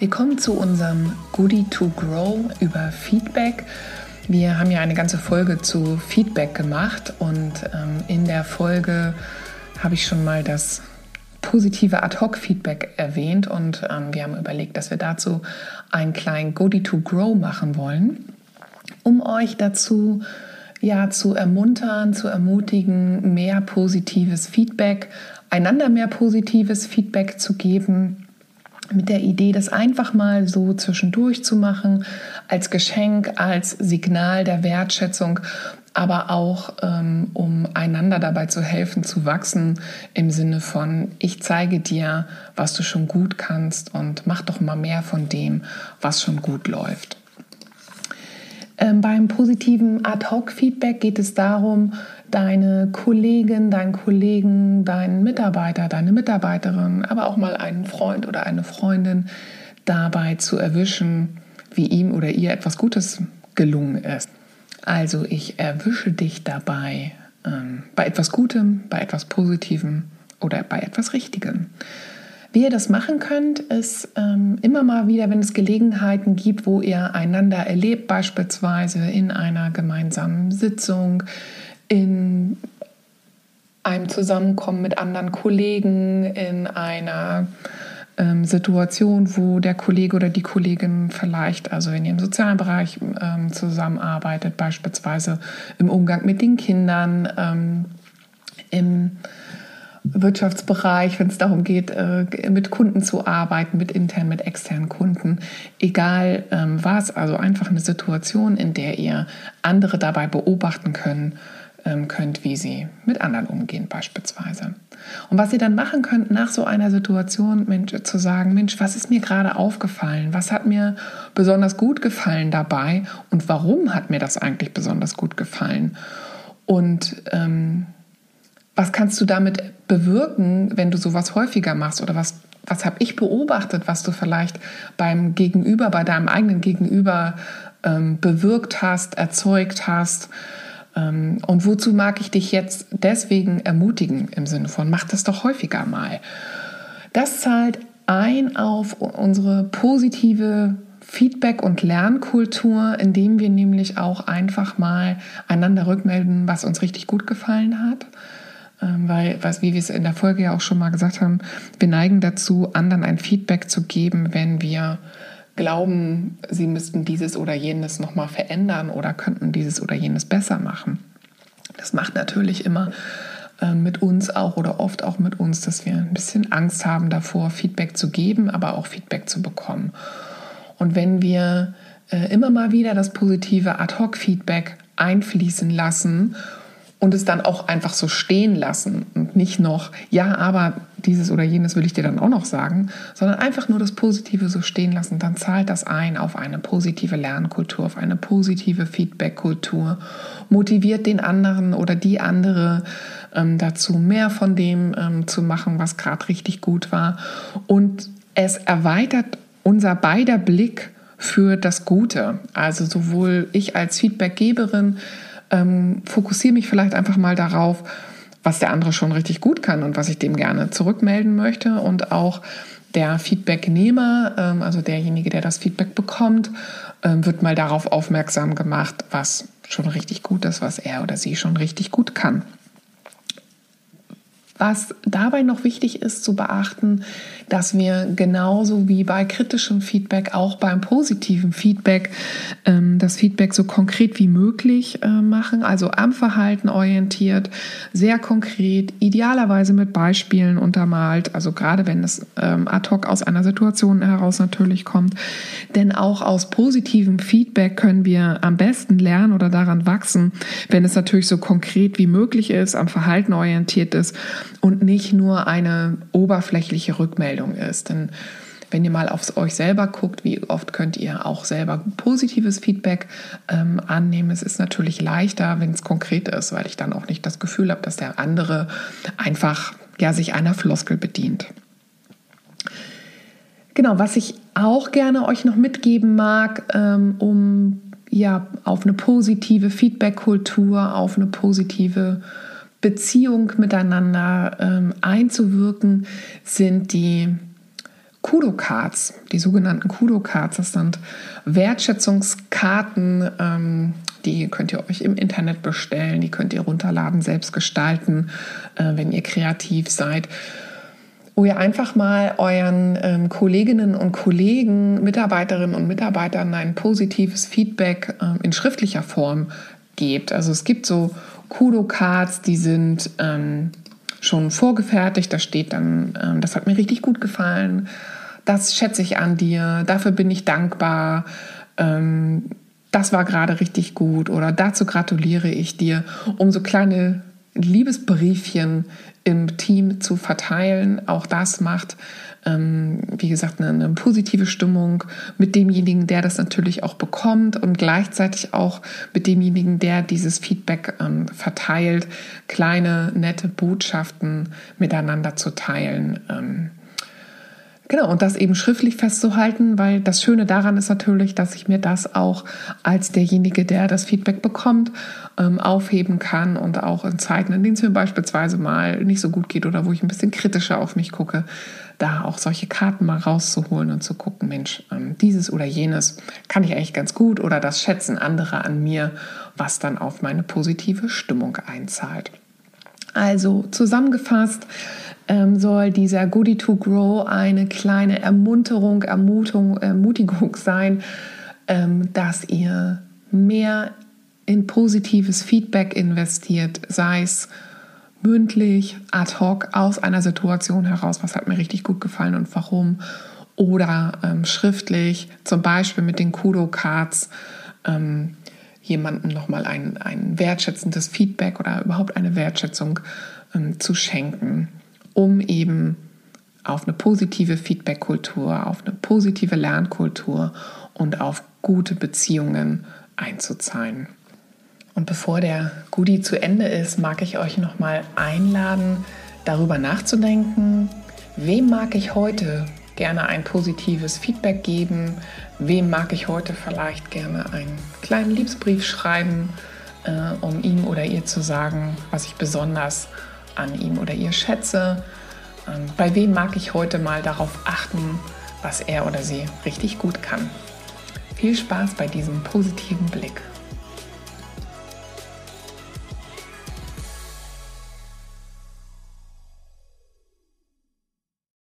Willkommen zu unserem Goodie to Grow über Feedback. Wir haben ja eine ganze Folge zu Feedback gemacht und ähm, in der Folge habe ich schon mal das positive Ad-Hoc-Feedback erwähnt und ähm, wir haben überlegt, dass wir dazu einen kleinen Goodie to Grow machen wollen, um euch dazu ja zu ermuntern, zu ermutigen, mehr positives Feedback, einander mehr positives Feedback zu geben mit der Idee, das einfach mal so zwischendurch zu machen, als Geschenk, als Signal der Wertschätzung, aber auch ähm, um einander dabei zu helfen, zu wachsen, im Sinne von, ich zeige dir, was du schon gut kannst und mach doch mal mehr von dem, was schon gut läuft. Ähm, beim positiven Ad-Hoc-Feedback geht es darum, deine Kollegin, deinen Kollegen, deinen Mitarbeiter, deine Mitarbeiterin, aber auch mal einen Freund oder eine Freundin dabei zu erwischen, wie ihm oder ihr etwas Gutes gelungen ist. Also ich erwische dich dabei ähm, bei etwas Gutem, bei etwas Positivem oder bei etwas Richtigem. Wie ihr das machen könnt, ist ähm, immer mal wieder, wenn es Gelegenheiten gibt, wo ihr einander erlebt, beispielsweise in einer gemeinsamen Sitzung, in einem Zusammenkommen mit anderen Kollegen, in einer ähm, Situation, wo der Kollege oder die Kollegin vielleicht, also wenn ihr sozialen Bereich ähm, zusammenarbeitet, beispielsweise im Umgang mit den Kindern, ähm, im Wirtschaftsbereich, wenn es darum geht, äh, mit Kunden zu arbeiten, mit internen, mit externen Kunden, egal ähm, was, also einfach eine Situation, in der ihr andere dabei beobachten könnt, ähm, könnt, wie sie mit anderen umgehen beispielsweise. Und was ihr dann machen könnt nach so einer Situation, Mensch, zu sagen, Mensch, was ist mir gerade aufgefallen? Was hat mir besonders gut gefallen dabei? Und warum hat mir das eigentlich besonders gut gefallen? Und ähm, was kannst du damit bewirken, wenn du sowas häufiger machst? Oder was, was habe ich beobachtet, was du vielleicht beim Gegenüber, bei deinem eigenen Gegenüber ähm, bewirkt hast, erzeugt hast? Ähm, und wozu mag ich dich jetzt deswegen ermutigen im Sinne von, mach das doch häufiger mal. Das zahlt ein auf unsere positive Feedback- und Lernkultur, indem wir nämlich auch einfach mal einander rückmelden, was uns richtig gut gefallen hat. Ähm, weil, was, wie wir es in der Folge ja auch schon mal gesagt haben, wir neigen dazu, anderen ein Feedback zu geben, wenn wir glauben, sie müssten dieses oder jenes nochmal verändern oder könnten dieses oder jenes besser machen. Das macht natürlich immer äh, mit uns auch oder oft auch mit uns, dass wir ein bisschen Angst haben davor, Feedback zu geben, aber auch Feedback zu bekommen. Und wenn wir äh, immer mal wieder das positive Ad-Hoc-Feedback einfließen lassen und es dann auch einfach so stehen lassen und nicht noch, ja, aber dieses oder jenes will ich dir dann auch noch sagen, sondern einfach nur das Positive so stehen lassen, dann zahlt das ein auf eine positive Lernkultur, auf eine positive Feedbackkultur, motiviert den anderen oder die andere ähm, dazu, mehr von dem ähm, zu machen, was gerade richtig gut war. Und es erweitert unser beider Blick für das Gute. Also sowohl ich als Feedbackgeberin ähm, fokussiere mich vielleicht einfach mal darauf, was der andere schon richtig gut kann und was ich dem gerne zurückmelden möchte. Und auch der Feedbacknehmer, ähm, also derjenige, der das Feedback bekommt, ähm, wird mal darauf aufmerksam gemacht, was schon richtig gut ist, was er oder sie schon richtig gut kann. Was dabei noch wichtig ist zu beachten, dass wir genauso wie bei kritischem Feedback auch beim positiven Feedback ähm, das Feedback so konkret wie möglich äh, machen, also am Verhalten orientiert, sehr konkret, idealerweise mit Beispielen untermalt, also gerade wenn es ähm, ad hoc aus einer Situation heraus natürlich kommt. Denn auch aus positivem Feedback können wir am besten lernen oder daran wachsen, wenn es natürlich so konkret wie möglich ist, am Verhalten orientiert ist und nicht nur eine oberflächliche Rückmeldung ist. Denn wenn ihr mal auf euch selber guckt, wie oft könnt ihr auch selber positives Feedback ähm, annehmen. Es ist natürlich leichter, wenn es konkret ist, weil ich dann auch nicht das Gefühl habe, dass der andere einfach ja, sich einer Floskel bedient. Genau, was ich auch gerne euch noch mitgeben mag, ähm, um ja auf eine positive Feedback-Kultur, auf eine positive Beziehung miteinander ähm, einzuwirken, sind die Kudo-Cards, die sogenannten Kudo-Cards. Das sind Wertschätzungskarten, ähm, die könnt ihr euch im Internet bestellen, die könnt ihr runterladen, selbst gestalten, äh, wenn ihr kreativ seid wo ihr einfach mal euren ähm, Kolleginnen und Kollegen, Mitarbeiterinnen und Mitarbeitern ein positives Feedback ähm, in schriftlicher Form gebt. Also es gibt so Kudo-Cards, die sind ähm, schon vorgefertigt. Da steht dann, ähm, das hat mir richtig gut gefallen, das schätze ich an dir, dafür bin ich dankbar, ähm, das war gerade richtig gut oder dazu gratuliere ich dir, um so kleine Liebesbriefchen im Team zu verteilen. Auch das macht, ähm, wie gesagt, eine, eine, positive Stimmung mit demjenigen, der das natürlich auch bekommt und gleichzeitig auch mit demjenigen, der dieses Feedback ähm, verteilt, kleine, nette Botschaften miteinander zu teilen. Ähm, Genau, und das eben schriftlich festzuhalten, weil das Schöne daran ist natürlich, dass ich mir das auch als derjenige, der das Feedback bekommt, ähm, aufheben kann und auch in Zeiten, in denen es mir beispielsweise mal nicht so gut geht oder wo ich ein bisschen kritischer auf mich gucke, da auch solche Karten mal rauszuholen und zu gucken, Mensch, ähm, dieses oder jenes kann ich eigentlich ganz gut oder das schätzen andere an mir, was dann auf meine positive Stimmung einzahlt. Also zusammengefasst, ähm, soll dieser Goody to Grow eine kleine Ermunterung, Ermutung, Ermutigung sein, ähm, dass ihr mehr in positives Feedback investiert, sei es mündlich, ad hoc, aus einer Situation heraus, was hat mir richtig gut gefallen und warum, oder ähm, schriftlich, zum Beispiel mit den Kudo-Cards, ähm, jemandem nochmal ein, ein wertschätzendes Feedback oder überhaupt eine Wertschätzung ähm, zu schenken um eben auf eine positive Feedback-Kultur, auf eine positive Lernkultur und auf gute Beziehungen einzuzahlen. Und bevor der Goodie zu Ende ist, mag ich euch nochmal einladen, darüber nachzudenken, wem mag ich heute gerne ein positives Feedback geben, wem mag ich heute vielleicht gerne einen kleinen Liebesbrief schreiben, äh, um ihm oder ihr zu sagen, was ich besonders an ihm oder ihr schätze. Ähm, bei wem mag ich heute mal darauf achten, was er oder sie richtig gut kann. Viel Spaß bei diesem positiven Blick.